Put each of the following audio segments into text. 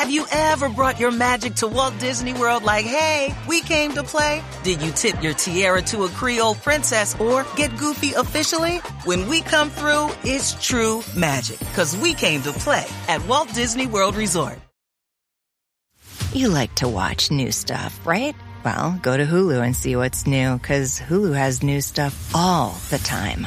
Have you ever brought your magic to Walt Disney World like, hey, we came to play? Did you tip your tiara to a Creole princess or get goofy officially? When we come through, it's true magic because we came to play at Walt Disney World Resort. You like to watch new stuff, right? Well, go to Hulu and see what's new because Hulu has new stuff all the time.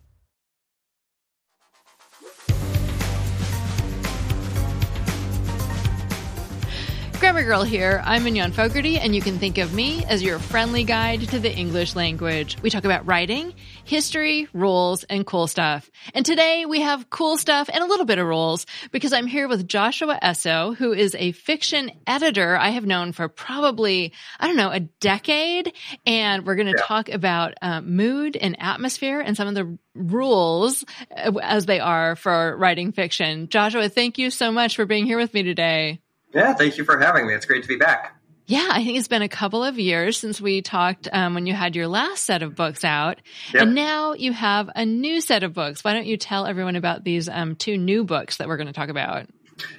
Grammar Girl here. I'm Mignon Fogarty, and you can think of me as your friendly guide to the English language. We talk about writing, history, rules, and cool stuff. And today we have cool stuff and a little bit of rules because I'm here with Joshua Essoe, who is a fiction editor I have known for probably, I don't know, a decade. And we're going to yeah. talk about uh, mood and atmosphere and some of the rules uh, as they are for writing fiction. Joshua, thank you so much for being here with me today. Yeah, thank you for having me. It's great to be back. Yeah, I think it's been a couple of years since we talked um, when you had your last set of books out. Yep. And now you have a new set of books. Why don't you tell everyone about these um, two new books that we're going to talk about?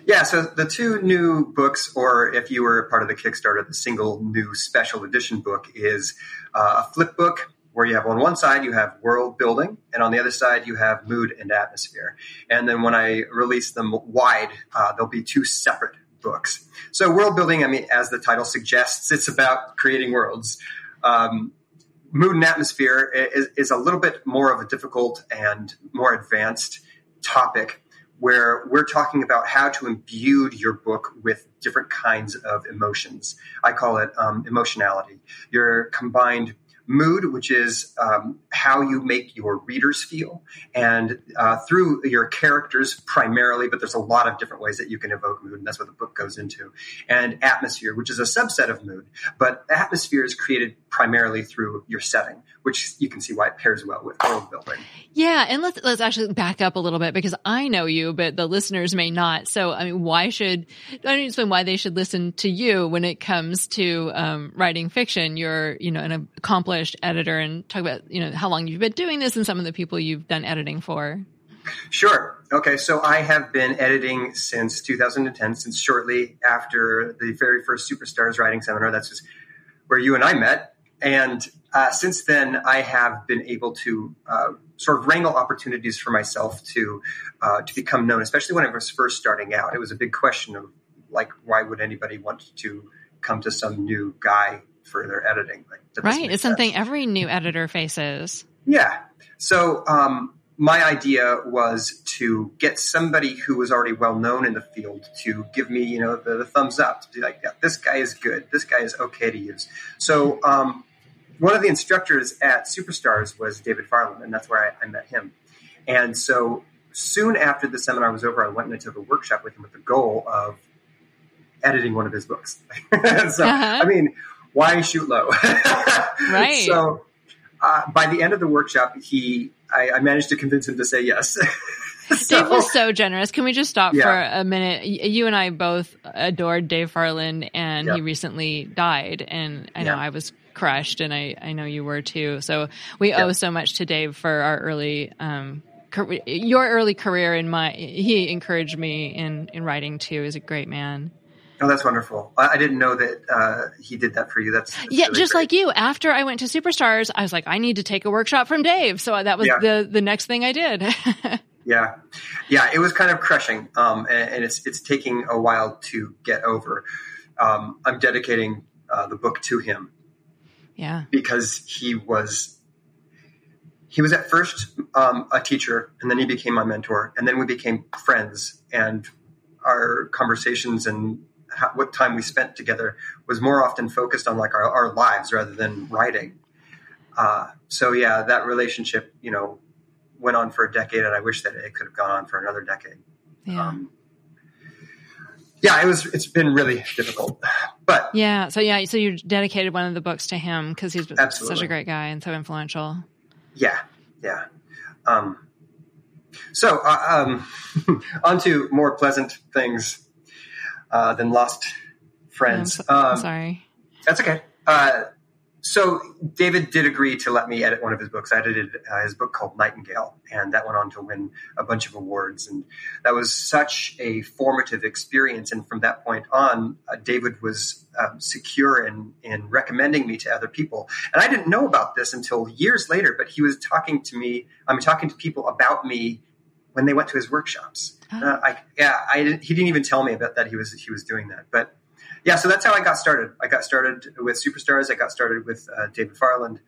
Yeah, so the two new books, or if you were part of the Kickstarter, the single new special edition book is uh, a flip book where you have on one side you have world building and on the other side you have mood and atmosphere and then when i release them wide uh, there'll be two separate books. So world building, I mean, as the title suggests, it's about creating worlds. Um, mood and atmosphere is, is, a little bit more of a difficult and more advanced topic where we're talking about how to imbue your book with different kinds of emotions. I call it um, emotionality. Your combined mood, which is um, how you make your readers feel, and uh, through your characters primarily, but there's a lot of different ways that you can evoke mood, and that's what the book goes into. And atmosphere, which is a subset of mood, but atmosphere is created primarily through your setting, which you can see why it pairs well with world building. Yeah, and let's let's actually back up a little bit because I know you, but the listeners may not. So, I mean, why should I don't explain why they should listen to you when it comes to um, writing fiction? You're, you know, an accomplished editor, and talk about you know how long you've been doing this and some of the people you've done editing for. Sure. Okay. So I have been editing since 2010, since shortly after the very first Superstars writing seminar. That's just where you and I met. And uh, since then, I have been able to uh, sort of wrangle opportunities for myself to uh, to become known, especially when I was first starting out. It was a big question of like, why would anybody want to come to some new guy for their editing? Like, right, it's sense. something every new editor faces. Yeah. So um, my idea was to get somebody who was already well known in the field to give me, you know, the, the thumbs up to be like, yeah, this guy is good. This guy is okay to use. So um, one of the instructors at Superstars was David Farland, and that's where I, I, met him. And so soon after the seminar was over, I went and I took a workshop with him with the goal of editing one of his books. so, uh-huh. I mean, why shoot low? right. So uh, by the end of the workshop, he I, I managed to convince him to say yes. so, Dave was so generous. Can we just stop yeah. for a minute? You and I both adored Dave Farland, and yeah. he recently died. And I know yeah. I was crushed, and I, I know you were too. So we yep. owe so much to Dave for our early, um, your early career in my. He encouraged me in in writing too. He's a great man. Oh, that's wonderful. I, I didn't know that uh, he did that for you. That's, that's yeah, really just great. like you. After I went to Superstars, I was like, I need to take a workshop from Dave. So that was yeah. the the next thing I did. yeah, yeah, it was kind of crushing, um, and, and, it's it's taking a while to get over. Um, I'm dedicating uh, the book to him yeah. Because he was he was at first um, a teacher, and then he became my mentor, and then we became friends. And our conversations and how, what time we spent together was more often focused on like our, our lives rather than writing. Uh, so yeah, that relationship, you know, went on for a decade, and I wish that it could have gone on for another decade. Yeah. Um, yeah, it was. It's been really difficult, but yeah. So yeah, so you dedicated one of the books to him because he's absolutely. such a great guy and so influential. Yeah, Yeah. Um, so, uh, um, on to more pleasant things uh, than lost friends. So, um, sorry. That's okay. Uh, so David did agree to let me edit one of his books. I edited uh, his book called Nightingale, and that went on to win a bunch of awards. And that was such a formative experience. And from that point on, uh, David was um, secure in in recommending me to other people. And I didn't know about this until years later. But he was talking to me. I'm talking to people about me when they went to his workshops. Oh. Uh, I, yeah, I didn't, he didn't even tell me about that he was he was doing that, but yeah, so that's how I got started. I got started with Superstars. I got started with uh, David Farland.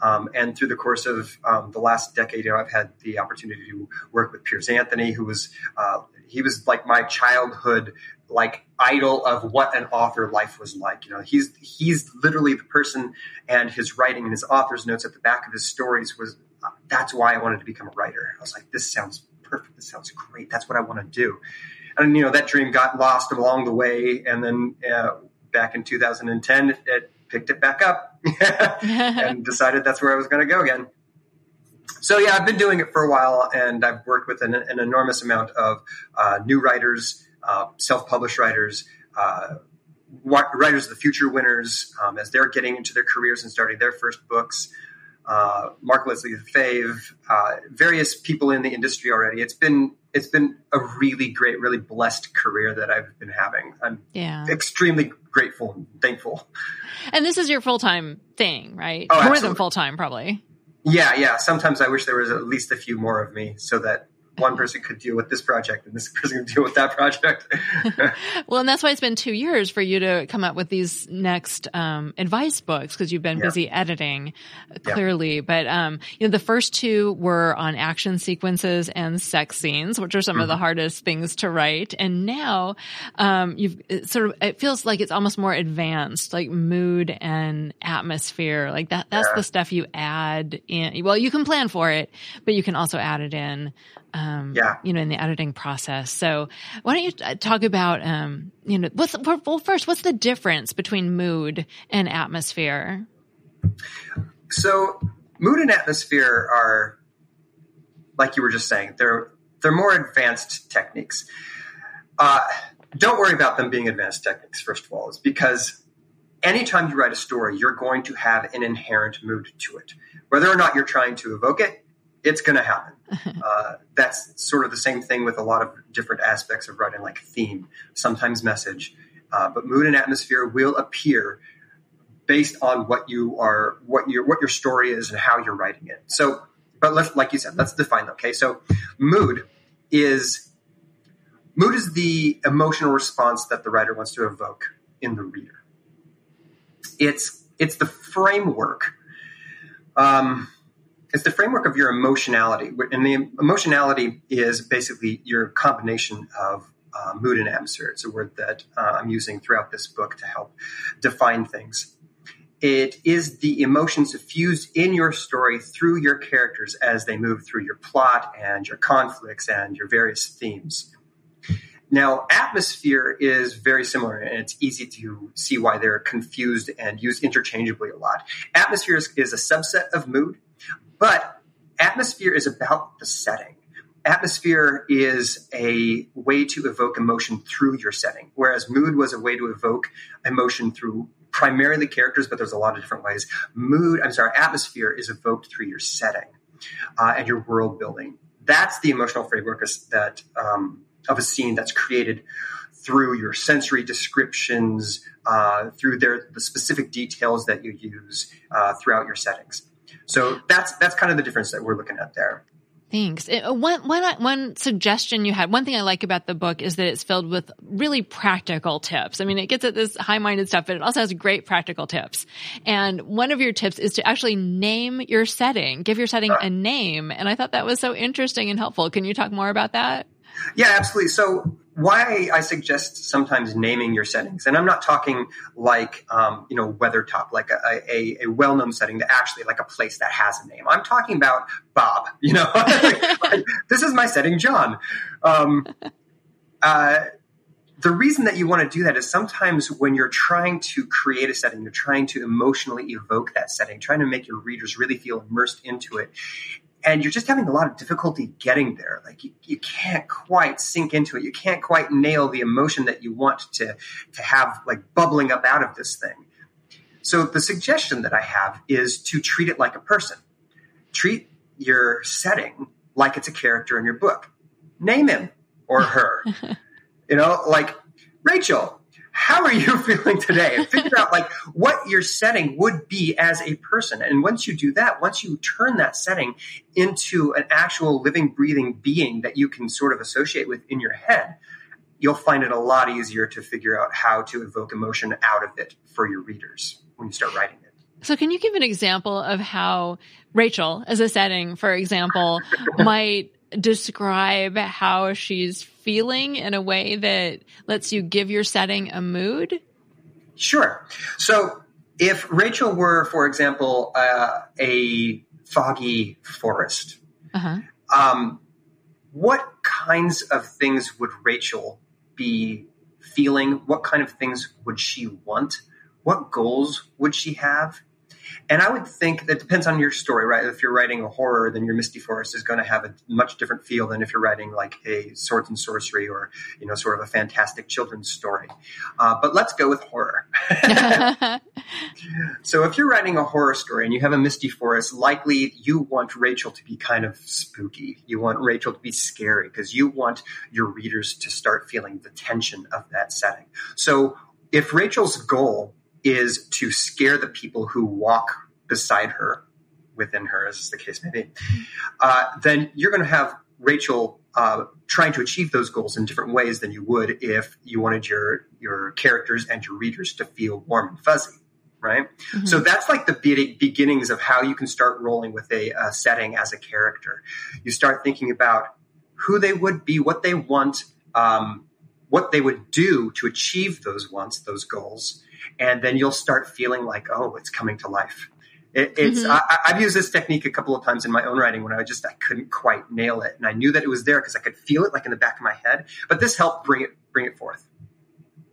Um, and through the course of um, the last decade, you know, I've had the opportunity to work with Piers Anthony, who was uh, he was like my childhood like idol of what an author life was like. You know, he's he's literally the person, and his writing and his author's notes at the back of his stories was uh, that's why I wanted to become a writer. I was like, this sounds perfect. This sounds great. That's what I want to do and you know that dream got lost along the way, and then uh, back in 2010, it, it picked it back up and decided that's where I was going to go again. So yeah, I've been doing it for a while, and I've worked with an, an enormous amount of uh, new writers, uh, self-published writers. Uh, writers of the future winners um, as they're getting into their careers and starting their first books uh, Mark Leslie Lefebvre, uh, various people in the industry already. It's been it's been a really great, really blessed career that I've been having. I'm yeah. extremely grateful and thankful. And this is your full time thing, right? Oh, more absolutely. than full time, probably. Yeah, yeah. Sometimes I wish there was at least a few more of me so that one person could deal with this project and this person could deal with that project. well, and that's why it's been two years for you to come up with these next um, advice books because you've been yeah. busy editing, clearly. Yeah. But um, you know, the first two were on action sequences and sex scenes, which are some mm-hmm. of the mm-hmm. hardest things to write. And now um, you've sort of it feels like it's almost more advanced, like mood and atmosphere. Like that. That's yeah. the stuff you add in. Well, you can plan for it, but you can also add it in um, yeah. you know, in the editing process. So why don't you talk about, um, you know, what's, well, first, what's the difference between mood and atmosphere? So mood and atmosphere are, like you were just saying, they're, they're more advanced techniques. Uh, don't worry about them being advanced techniques, first of all, is because anytime you write a story, you're going to have an inherent mood to it. Whether or not you're trying to evoke it, it's going to happen. Uh, that's sort of the same thing with a lot of different aspects of writing, like theme, sometimes message. Uh, but mood and atmosphere will appear based on what you are, what your what your story is, and how you're writing it. So, but let's, like you said, let's define that. Okay, so mood is mood is the emotional response that the writer wants to evoke in the reader. It's it's the framework. Um, it's the framework of your emotionality. And the emotionality is basically your combination of uh, mood and atmosphere. It's a word that uh, I'm using throughout this book to help define things. It is the emotions fused in your story through your characters as they move through your plot and your conflicts and your various themes. Now, atmosphere is very similar, and it's easy to see why they're confused and used interchangeably a lot. Atmosphere is, is a subset of mood, but atmosphere is about the setting. Atmosphere is a way to evoke emotion through your setting, whereas mood was a way to evoke emotion through primarily characters, but there's a lot of different ways. Mood, I'm sorry, atmosphere is evoked through your setting uh, and your world building. That's the emotional framework that um, of a scene that's created through your sensory descriptions, uh, through their, the specific details that you use uh, throughout your settings. So that's that's kind of the difference that we're looking at there. Thanks. Uh, one, one, one suggestion you had, one thing I like about the book is that it's filled with really practical tips. I mean, it gets at this high-minded stuff, but it also has great practical tips. And one of your tips is to actually name your setting, give your setting a name. And I thought that was so interesting and helpful. Can you talk more about that? Yeah, absolutely. So why I suggest sometimes naming your settings, and I'm not talking like um, you know Weathertop, like a, a, a, well-known setting that actually like a place that has a name. I'm talking about Bob. You know, like, this is my setting, John. Um, uh, the reason that you want to do that is sometimes when you're trying to create a setting, you're trying to emotionally evoke that setting, trying to make your readers really feel immersed into it and you're just having a lot of difficulty getting there. Like you, you can't quite sink into it. You can't quite nail the emotion that you want to, to have like bubbling up out of this thing. So the suggestion that I have is to treat it like a person. Treat your setting like it's a character in your book. Name him or her. you know, like Rachel, how are you feeling today? and figure out like what your setting would be as a person. And once you do that, once you turn that setting into an actual living, breathing being that you can sort of associate with in your head, you'll find it a lot easier to figure out how to evoke emotion out of it for your readers when you start writing it. So, can you give an example of how Rachel, as a setting, for example, might describe how she's feeling in a way that lets you give your setting a mood? Sure. So if Rachel were, for example, uh, a foggy forest, uh-huh. um, what kinds of things would Rachel be feeling? What kind of things would she want? What goals would she have? And I would think that depends on your story, right? If you're writing a horror, then your Misty Forest is going to have a much different feel than if you're writing like a swords and sorcery or, you know, sort of a fantastic children's story. Uh, but let's go with horror. so if you're writing a horror story and you have a Misty Forest, likely you want Rachel to be kind of spooky. You want Rachel to be scary because you want your readers to start feeling the tension of that setting. So if Rachel's goal is to scare the people who walk beside her, within her, as the case may be, uh, then you're going to have Rachel uh, trying to achieve those goals in different ways than you would if you wanted your your characters and your readers to feel warm and fuzzy, right? Mm-hmm. So that's like the be- beginnings of how you can start rolling with a, a setting as a character. You start thinking about who they would be, what they want, um, what they would do to achieve those wants, those goals, and then you'll start feeling like, oh, it's coming to life. It, it's mm-hmm. I, have used this technique a couple of times in my own writing when I just I couldn't quite nail it, and I knew that it was there because I could feel it like in the back of my head. But this helped bring it bring it forth.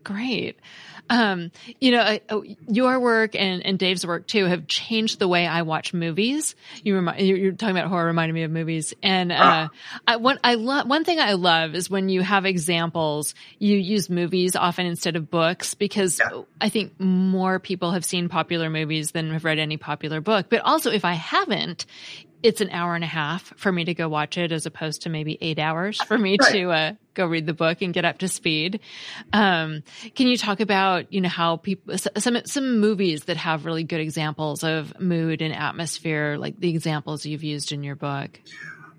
Great. Um, you know, uh, your work and, and Dave's work too have changed the way I watch movies. You remind, you're talking about horror reminding me of movies. And, uh, ah. I, one, I love, one thing I love is when you have examples, you use movies often instead of books because yeah. I think more people have seen popular movies than have read any popular book. But also if I haven't, it's an hour and a half for me to go watch it as opposed to maybe eight hours for me right. to uh, go read the book and get up to speed. Um, can you talk about, you know, how people, some, some movies that have really good examples of mood and atmosphere, like the examples you've used in your book?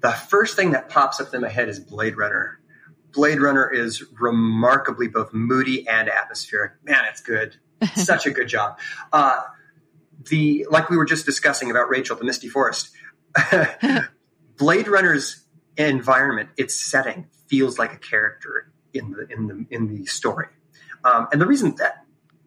The first thing that pops up in my head is Blade Runner. Blade Runner is remarkably both moody and atmospheric. Man, it's good. Such a good job. Uh, the like we were just discussing about Rachel, the Misty Forest Blade Runner's environment, its setting, feels like a character in the in the in the story. Um, and the reason that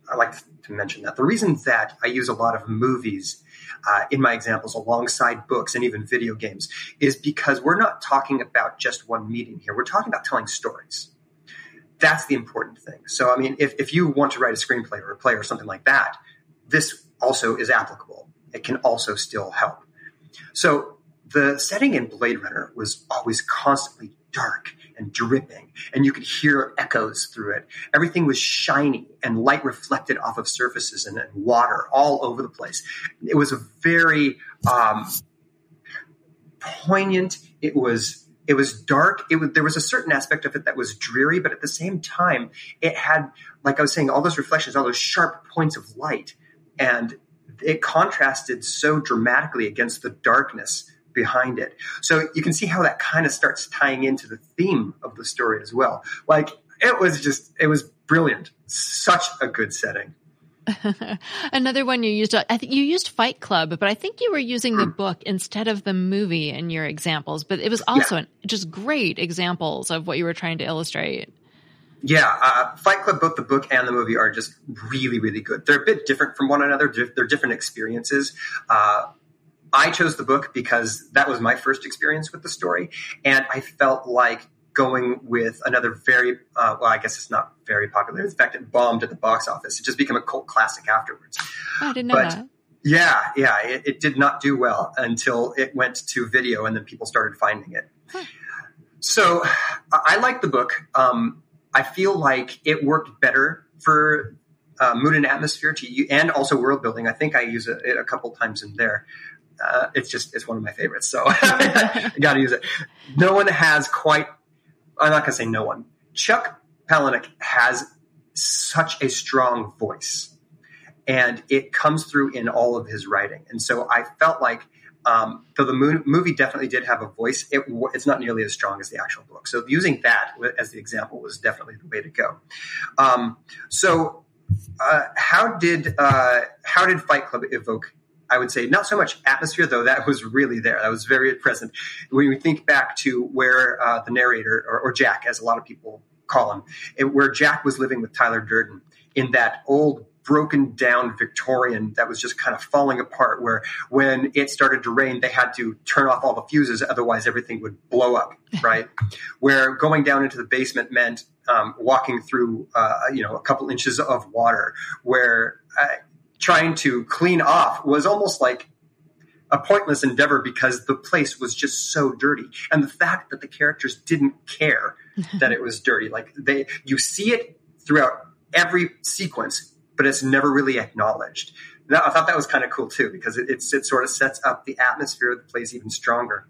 I like to mention that the reason that I use a lot of movies uh, in my examples alongside books and even video games is because we're not talking about just one meeting here. We're talking about telling stories. That's the important thing. So, I mean, if, if you want to write a screenplay or a play or something like that, this also is applicable. It can also still help. So the setting in Blade Runner was always constantly dark and dripping, and you could hear echoes through it. Everything was shiny and light reflected off of surfaces and, and water all over the place. It was a very um, poignant. It was it was dark. It was, there was a certain aspect of it that was dreary, but at the same time, it had, like I was saying, all those reflections, all those sharp points of light, and it contrasted so dramatically against the darkness behind it. So you can see how that kind of starts tying into the theme of the story as well. Like it was just, it was brilliant. Such a good setting. Another one you used, I think you used Fight Club, but I think you were using the hmm. book instead of the movie in your examples. But it was also yeah. an, just great examples of what you were trying to illustrate. Yeah, uh, Fight Club, both the book and the movie are just really, really good. They're a bit different from one another. They're different experiences. Uh, I chose the book because that was my first experience with the story, and I felt like going with another very uh, well, I guess it's not very popular. In fact, it bombed at the box office. It just became a cult classic afterwards. Oh, I didn't know but, that. Yeah, yeah, it, it, did not do well until it went to video, and then people started finding it. Huh. So I like the book. Um, I feel like it worked better for uh, mood and atmosphere to you, and also world building. I think I use it, a couple times in there. Uh, it's just it's one of my favorites, so I got to use it. No one has quite. I'm not going to say no one. Chuck Palahniuk has such a strong voice, and it comes through in all of his writing. And so I felt like, um, though the movie definitely did have a voice, it, it's not nearly as strong as the actual book. So using that as the example was definitely the way to go. Um, so uh, how did uh, how did Fight Club evoke I would say not so much atmosphere, though that was really there. That was very present. When we think back to where uh, the narrator, or, or, Jack, as a lot of people call him, where Jack was living with Tyler Durden in that old broken down Victorian that was just kind of falling apart. Where when it started to rain, they had to turn off all the fuses, otherwise everything would blow up. Right? where going down into the basement meant um, walking through, uh, you know, a couple inches of water. Where uh, trying to clean off was almost like a pointless endeavor because the place was just so dirty and the fact that the characters didn't care that it was dirty like they you see it throughout every sequence but it's never really acknowledged now, i thought that was kind of cool too because it, it, sort of sets up the atmosphere of the place even stronger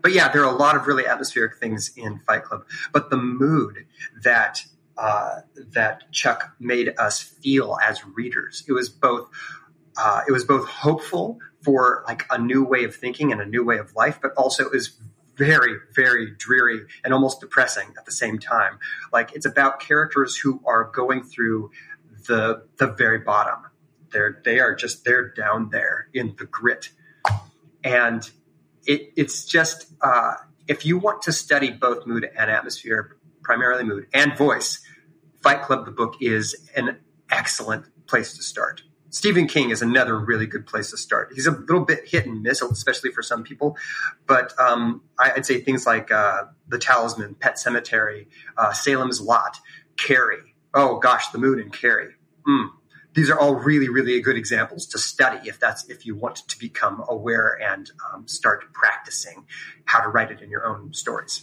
but yeah there are a lot of really atmospheric things in fight club but the mood that uh, that Chuck made us feel as readers. It was both uh, it was both hopeful for like a new way of thinking and a new way of life, but also is very very dreary and almost depressing at the same time. Like it's about characters who are going through the the very bottom. They're they are just they're down there in the grit, and it, it's just uh, if you want to study both mood and atmosphere primarily mood and voice, Fight Club, the book, is an excellent place to start. Stephen King is another really good place to start. He's a little bit hit and miss, especially for some people. But um, I'd say things like uh, The Talisman, Pet Sematary, uh, Salem's Lot, Carrie. Oh gosh, The Mood and Carrie. Mm. These are all really, really good examples to study if that's if you want to become aware and um, start practicing how to write it in your own stories.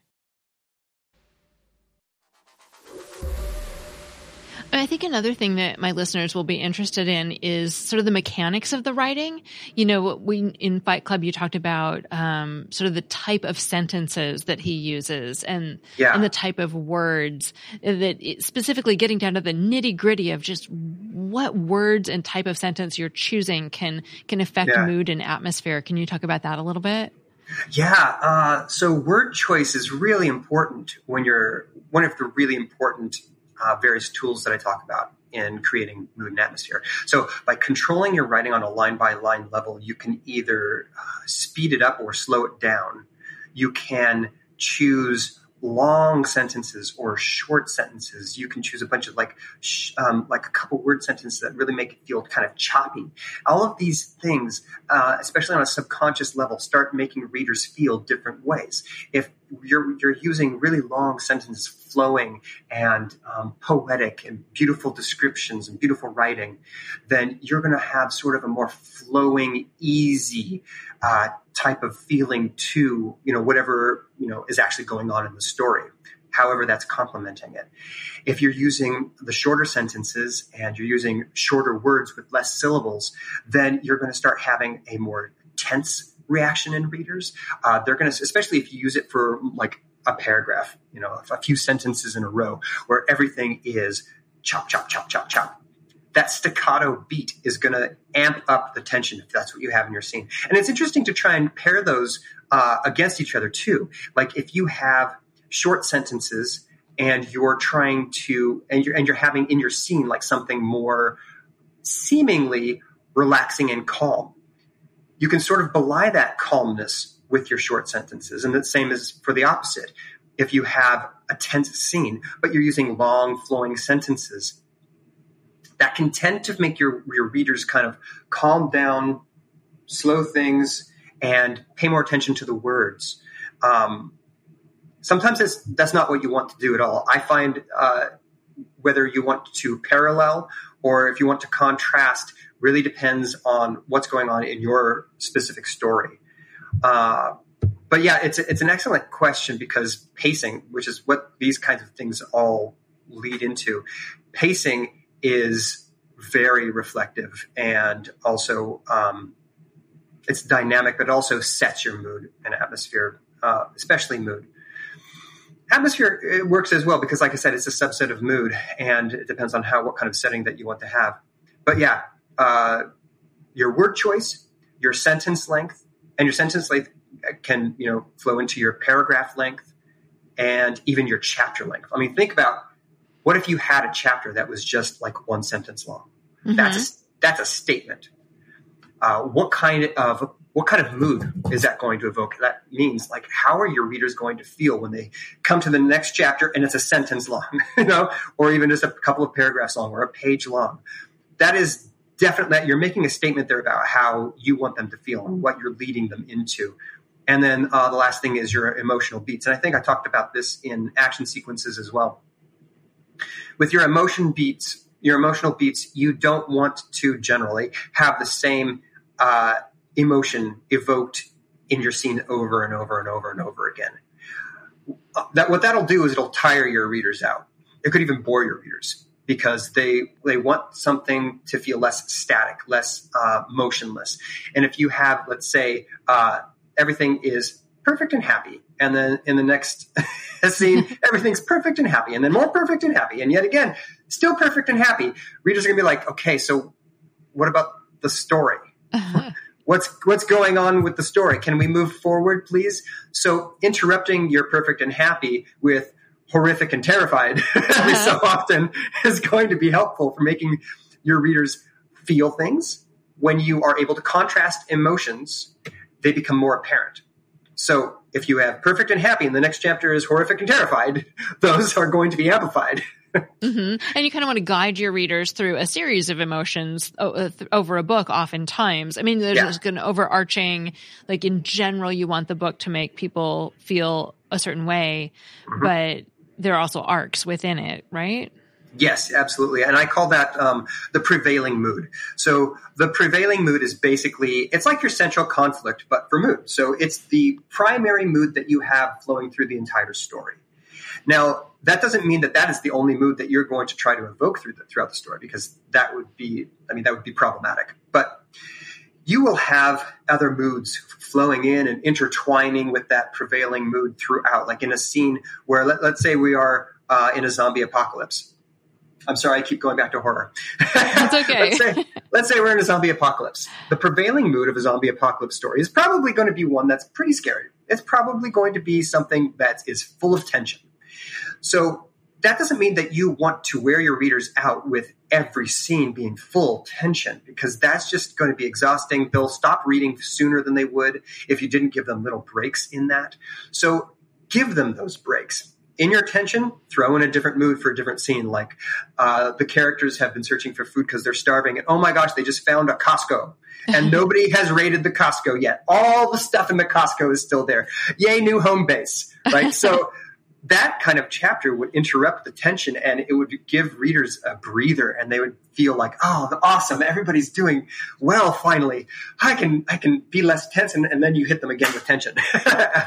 I think another thing that my listeners will be interested in is sort of the mechanics of the writing. You know, we in Fight Club you talked about um, sort of the type of sentences that he uses and Yeah. and the type of words that it, specifically getting down to the nitty gritty of just what words and type of sentence you're choosing can can affect Yeah. mood and atmosphere. Can you talk about that a little bit? Yeah. Uh, so word choice is really important when you're one of the really important uh, various tools that I talk about in creating mood and atmosphere. So by controlling your writing on a line by line level, you can either uh, speed it up or slow it down. You can choose long sentences or short sentences. You can choose a bunch of like sh- um, like a couple word sentences that really make it feel kind of choppy. All of these things, uh, especially on a subconscious level, start making readers feel different ways. If you're you're using really long sentences, flowing and um, poetic and beautiful descriptions and beautiful writing, then you're going to have sort of a more flowing, easy uh, type of feeling to you know whatever you know is actually going on in the story. However, that's complementing it. If you're using the shorter sentences and you're using shorter words with less syllables, then you're going to start having a more tense reaction in readers. Uh, they're going to, especially if you use it for like a paragraph, you know, a few sentences in a row where everything is chop, chop, chop, chop, chop. That staccato beat is going to amp up the tension if that's what you have in your scene. And it's interesting to try and pair those uh, against each other too. Like if you have short sentences and you're trying to, and you're, and you're having in your scene like something more seemingly relaxing and calm you can sort of belie that calmness with your short sentences. And the same is for the opposite. If you have a tense scene, but you're using long flowing sentences, that can tend to make your, your readers kind of calm down, slow things, and pay more attention to the words. Um, sometimes that's, that's not what you want to do at all. I find uh, whether you want to parallel or if you want to contrast really depends on what's going on in your specific story. Uh, but yeah, it's it's an excellent question because pacing, which is what these kinds of things all lead into, pacing is very reflective and also um, it's dynamic, but also sets your mood and atmosphere, uh, especially mood. Atmosphere it works as well because, like I said, it's a subset of mood, and it depends on how what kind of setting that you want to have. But yeah, uh, your word choice, your sentence length, and your sentence length can you know flow into your paragraph length and even your chapter length. I mean, think about what if you had a chapter that was just like one sentence long. That's a, that's a statement. Uh, what kind of what kind of mood is that going to evoke? That means like how are your readers going to feel when they come to the next chapter and it's a sentence long, you know, or even just a couple of paragraphs long or a page long. That is definitely you're making a statement there about how you want them to feel and what you're leading them into. And then uh, the last thing is your emotional beats. And I think I talked about this in action sequences as well. With your emotion beats, your emotional beats, you don't want to generally have the same uh, emotion evoked in your scene over and over and over and over again. Uh, that what that'll do is it'll tire your readers out. It could even bore your readers because they they want something to feel less static, less uh, motionless. And if you have, let's say, uh, everything is perfect and happy, and then in the next scene, everything's perfect and happy, and then more perfect and happy, and yet again, still perfect and happy, readers are going to be like, okay, so what about the story? what's what's going on with the story? Can we move forward, please? So interrupting your perfect and happy with horrific and terrified every so uh-huh. often is going to be helpful for making your readers feel things. When you are able to contrast emotions, they become more apparent. So if you have perfect and happy and the next chapter is horrific and terrified, those are going to be amplified. hmm And you kind of want to guide your readers through a series of emotions uh, over a book, oftentimes. I mean, there's Yeah. just an overarching, like in general, you want the book to make people feel a certain way, mm-hmm. but there are also arcs within it, right? Yes, absolutely. And I call that um, the prevailing mood. So the prevailing mood is basically, it's like your central conflict, but for mood. So it's the primary mood that you have flowing through the entire story. Now, that doesn't mean that that is the only mood that you're going to try to evoke through the, throughout the story because that would be, I mean, that would be problematic. But you will have other moods flowing in and intertwining with that prevailing mood throughout. Like in a scene where, let, us say we are uh, in a zombie apocalypse. I'm sorry, I keep going back to horror. That's okay. let's, say, let's say we're in a zombie apocalypse. The prevailing mood of a zombie apocalypse story is probably going to be one that's pretty scary. It's probably going to be something that is full of tension. So that doesn't mean that you want to wear your readers out with every scene being full tension because that's just going to be exhausting. They'll stop reading sooner than they would if you didn't give them little breaks in that. So give them those breaks. In your tension, throw in a different mood for a different scene. Like uh, the characters have been searching for food because they're starving, and oh my gosh, they just found a Costco, and nobody has raided the Costco yet. All the stuff in the Costco is still there. Yay, new home base, right? so that kind of chapter would interrupt the tension and it would give readers a breather and they would feel like oh awesome everybody's doing well finally. I can i can be less tense and, and then you hit them again with tension.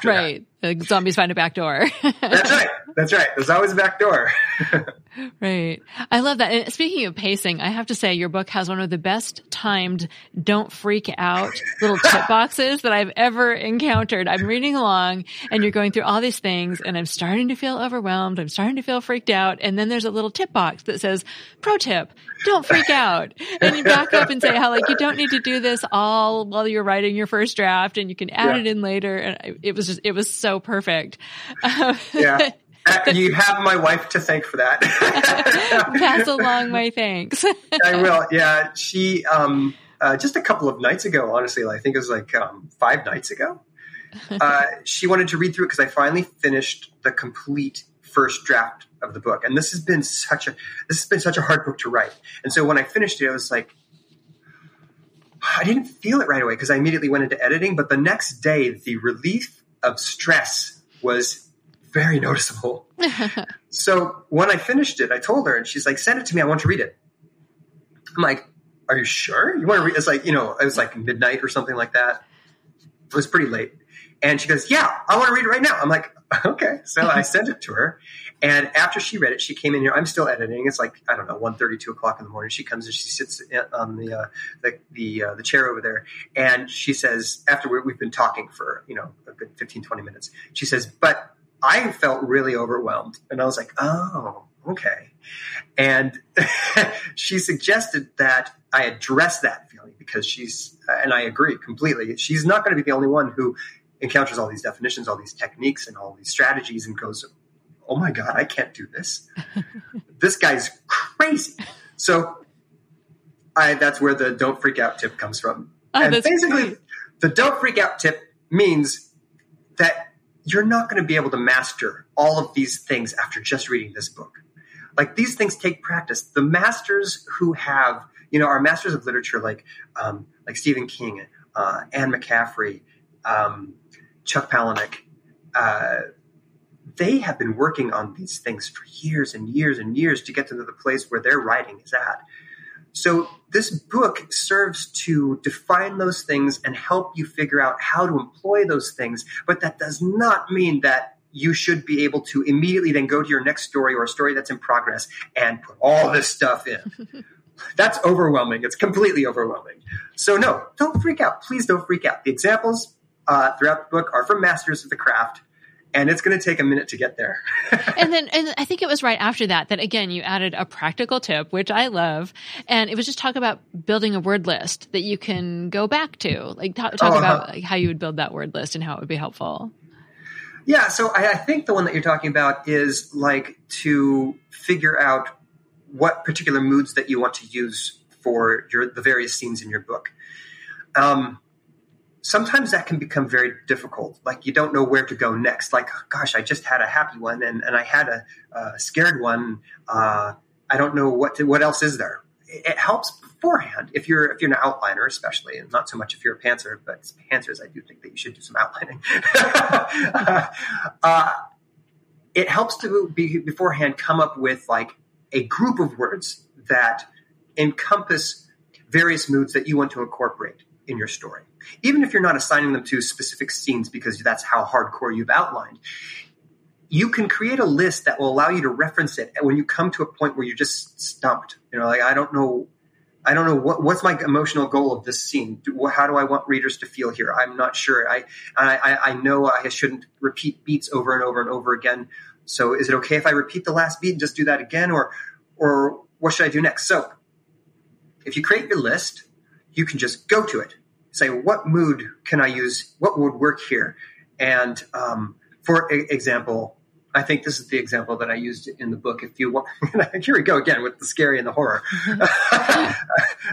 Right. The zombies find a back door. That's right. That's right. There's always a back door. Right. I love that. And speaking of pacing i have to say your book has one of the best timed don't freak out little tip boxes that i've ever encountered. I'm reading along and you're going through all these things and i'm starting to feel overwhelmed. I'm starting to feel freaked out. And then there's a little tip box that says pro tip don't freak out. And you back up and say how like you don't need to do this all while you're writing your first draft and you can add yeah. it in later. And it was just, it was so perfect. yeah. Uh, you have my wife to thank for that. Pass along my thanks. I will. Yeah. She, um, uh, just a couple of nights ago, honestly, I think it was like um, five nights ago. Uh, she wanted to read through it because I finally finished the complete first draft of the book. And this has been such a this has been such a hard book to write. And so when I finished it, I was like, I didn't feel it right away because I immediately went into editing. But the next day, the relief of stress was very noticeable. so when I finished it, I told her, and she's like, "Send it to me. I want to read it." I'm like, "Are you sure you want to read?" It's like you know, it was like midnight or something like that. It was pretty late, and she goes, "Yeah, I want to read it right now." I'm like, "Okay." So I sent it to her, and after she read it, she came in here. I'm still editing. It's like I don't know, 1.30, 2 o'clock in the morning. She comes and she sits on the uh, the the, uh, the, chair over there, and she says, after we've been talking for you know a good 15, 20 minutes, she says, "But I felt really overwhelmed," and I was like, "Oh, okay." And she suggested that I address that feeling because she's, and I agree completely. She's not going to be the only one who encounters all these definitions, all these techniques, and all these strategies, and goes, oh my God, I can't do this. this guy's crazy. So I, that's where the don't freak out tip comes from. Oh, and basically, great. the don't freak out tip means that you're not going to be able to master all of these things after just reading this book. Like these things take practice. The masters who have, you know, our masters of literature, like um, like Stephen King, uh, Anne McCaffrey, um, Chuck Palahniuk, uh, they have been working on these things for years and years and years to get to the place where their writing is at. So this book serves to define those things and help you figure out how to employ those things. But that does not mean that you should be able to immediately then go to your next story or a story that's in progress and put all this stuff in. that's overwhelming. It's completely overwhelming. So no, don't freak out. Please don't freak out. The examples uh, throughout the book are from masters of the craft and it's going to take a minute to get there. and then, and I think it was right after that that again you added a practical tip, which I love, and it was just talk about building a word list that you can go back to, like talk, talk oh, about uh-huh. like, how you would build that word list and how it would be helpful. Yeah, so I, I think the one that you're talking about is like to figure out what particular moods that you want to use for your the various scenes in your book. Um, sometimes that can become very difficult. Like you don't know where to go next. Like, gosh, I just had a happy one and, and I had a, a scared one. Uh, I don't know what to, what else is there. It, it, helps beforehand if you're if you're an outliner, especially, and not so much if you're a pantser. But pantsers, I do think that you should do some outlining. uh, it helps to be beforehand come up with like a group of words that encompass various moods that you want to incorporate in your hmm. story even if you're not assigning them to specific scenes because that's how hardcore you've outlined you can create a list that will allow you to reference it when you come to a point where you're just stumped. You know, like I don't know, I don't know what, what's my emotional goal of this scene. Do, how do I want readers to feel here? I'm not sure. I, I, I know I shouldn't repeat beats over and over and over again. So is it okay if I repeat the last beat and just do that again, or, or what should I do next? So if you create your list, you can just go to it. Say, what mood can I use? What would work here? And um, for example, I think this is the example that I used in the book. If you want, here we go again with the scary and the horror.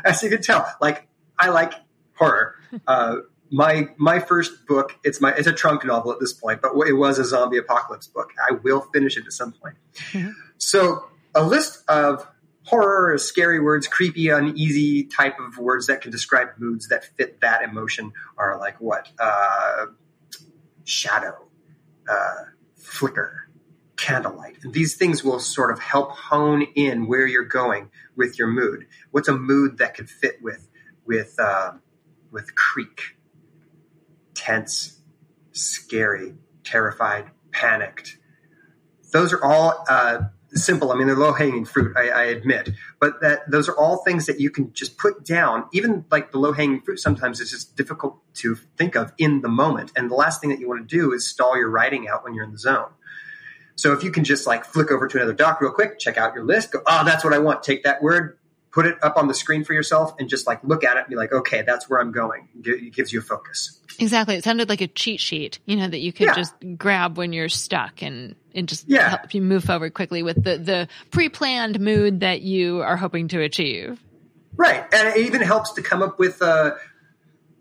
As you can tell, like I like horror. Uh, my my first book, it's my it's a trunk novel at this point, but it was a zombie apocalypse book. I will finish it at some point. Mm-hmm. So a list of horror, scary words, creepy, uneasy type of words that can describe moods that fit that emotion are like what? Uh, shadow, uh, flicker, candlelight. And these things will sort of help hone in where you're going with your mood. What's a mood that could fit with with uh, with creak, tense, scary, terrified, panicked. Those are all uh, simple. I mean, they're low hanging fruit, I, I, admit, but that those are all things that you can just put down. Even like the low hanging fruit, sometimes it's just difficult to think of in the moment. And the last thing that you want to do is stall your writing out when you're in the zone. So if you can just like flick over to another doc real quick, check out your list, go, oh, that's what I want. Take that word, put it up on the screen for yourself, and just like look at it and be like, okay, that's where I'm going. It gives you a focus. Exactly. It sounded like a cheat sheet, you know, that you could yeah. just grab when you're stuck and it just yeah. help you move forward quickly with the, the pre-planned mood that you are hoping to achieve. Right. And it even helps to come up with, uh,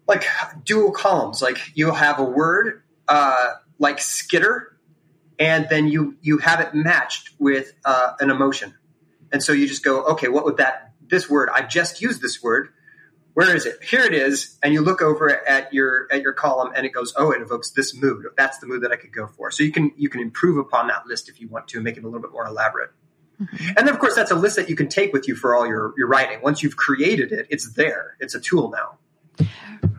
like dual columns. Like you'll have a word, uh, like skitter, and then you, you have it matched with, uh, an emotion. And so you just go, okay, what would that, this word, I just used this word where is it? Here it is, and you look over at your at your column, and it goes, oh, it evokes this mood. That's the mood that I could go for. So you can you can improve upon that list if you want to, make it a little bit more elaborate. Mm-hmm. And then, of course, that's a list that you can take with you for all your your writing. Once you've created it, it's there. It's a tool now.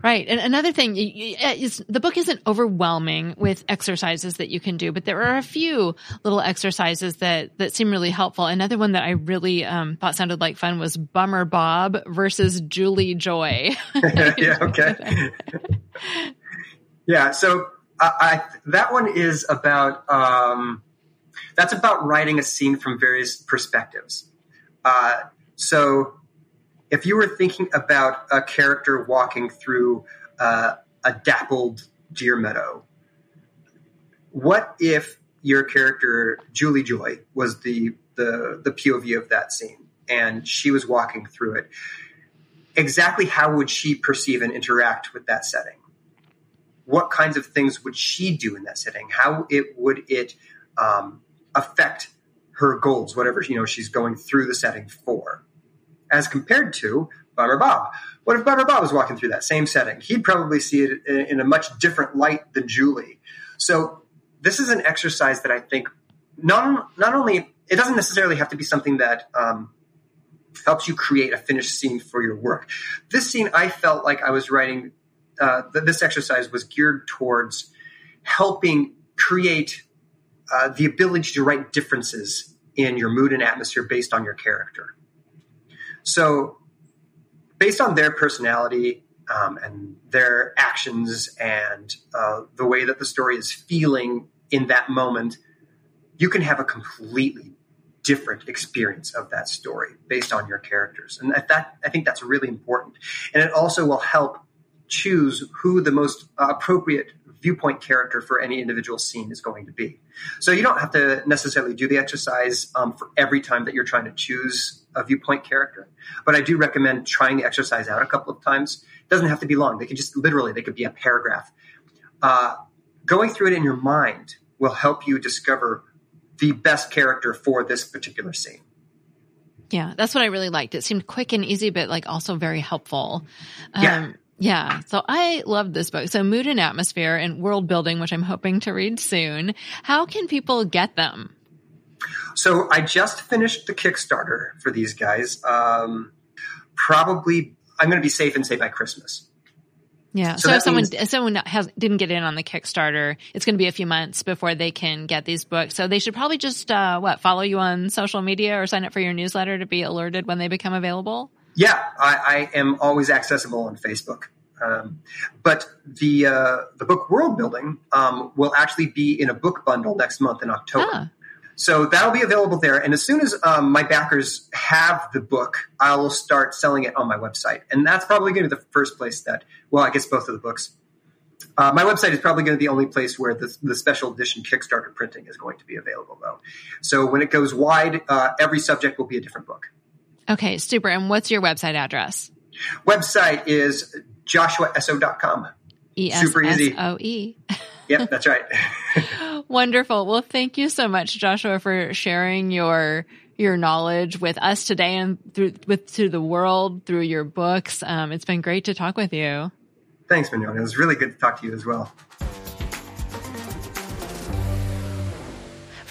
Right. And another thing is the book isn't overwhelming with exercises that you can do, but there are a few little exercises that, that seem really helpful. Another one that I really um, thought sounded like fun was Bummer Bob versus Julie Joy. yeah. Okay. yeah. So I, I, that one is about, um, that's about writing a scene from various perspectives. Uh, so if you were thinking about a character walking through uh, a dappled deer meadow, what if your character Julie Joy was the the the POV of that scene and she was walking through it? Exactly how would she perceive and interact with that setting? What kinds of things would she do in that setting? How it would it um, affect her goals, whatever you know she's going through the setting for? As compared to Bummer Bob. What if Bummer Bob was walking through that same setting? He'd probably see it in a much different light than Julie. So this is an exercise that I think not not only it doesn't necessarily have to be something that um, helps you create a finished scene for your work. This scene, I felt like I was writing. Uh, this exercise was geared towards helping create uh, the ability to write differences in your mood and atmosphere based on your character. So, based on their personality um, and their actions and uh, the way that the story is feeling in that moment, you can have a completely different experience of that story based on your characters. And that I think that's really important. And it also will help choose who the most appropriate viewpoint character for any individual scene is going to be. So you don't have to necessarily do the exercise um, for every time that you're trying to choose a viewpoint character, but I do recommend trying the exercise out a couple of times. It doesn't have to be long. They can just literally, they could be a paragraph. Uh, going through it in your mind will help you discover the best character for this particular scene. Yeah, that's what I really liked. It seemed quick and easy, but like also very helpful. Um, yeah. Yeah. So I love this book. So mood and atmosphere and world building, which I'm hoping to read soon. How can people get them? So I just finished the Kickstarter for these guys. Um, probably, I'm going to be safe and say by Christmas. Yeah. So, so if someone means, if someone has didn't get in on the Kickstarter, it's going to be a few months before they can get these books. So they should probably just uh, what follow you on social media or sign up for your newsletter to be alerted when they become available. Yeah, I, I am always accessible on Facebook. Um, but the uh, the book World Building um, will actually be in a book bundle next month in October. Ah. So that'll be available there. And as soon as um, my backers have the book, I will start selling it on my website. And that's probably going to be the first place that, well, I guess both of the books. Uh, my website is probably going to be the only place where the, the, special edition Kickstarter printing is going to be available, though. So when it goes wide, uh, every subject will be a different book. Okay, super. And what's your website address? Website is joshuaessoe.com. E-S-S-O-E. Super easy. yep, that's right. Wonderful. Well, thank you so much, Joshua, for sharing your your knowledge with us today and through with to the world through your books. Um, it's been great to talk with you. Thanks, Mignon. It was really good to talk to you as well.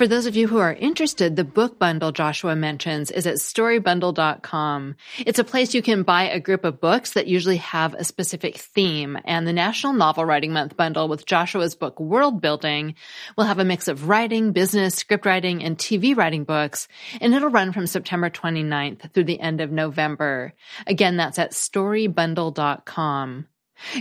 For those of you who are interested, the book bundle Joshua mentions is at storybundle.com. It's a place you can buy a group of books that usually have a specific theme. And the National Novel Writing Month bundle with Joshua's book World Building will have a mix of writing, business, script writing, and TV writing books. And it'll run from September 29th through the end of November. Again, that's at storybundle.com.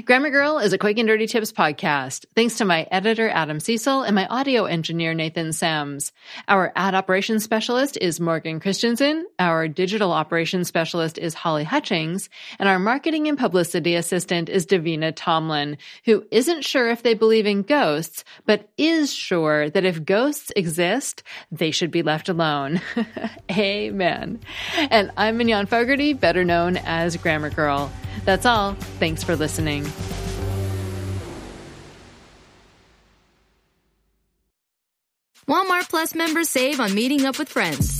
Grammar Girl is a quick and dirty tips podcast. Thanks to my editor, Adam Cecil, and my audio engineer, Nathan Sams. Our ad operations specialist is Morgan Christensen. Our digital operations specialist is Holly Hutchings. And our marketing and publicity assistant is Davina Tomlin, who isn't sure if they believe in ghosts, but is sure that if ghosts exist, they should be left alone. Amen. And I'm Mignon Fogarty, better known as Grammar Girl. That's all. Thanks for listening. Walmart Plus members save on meeting up with friends.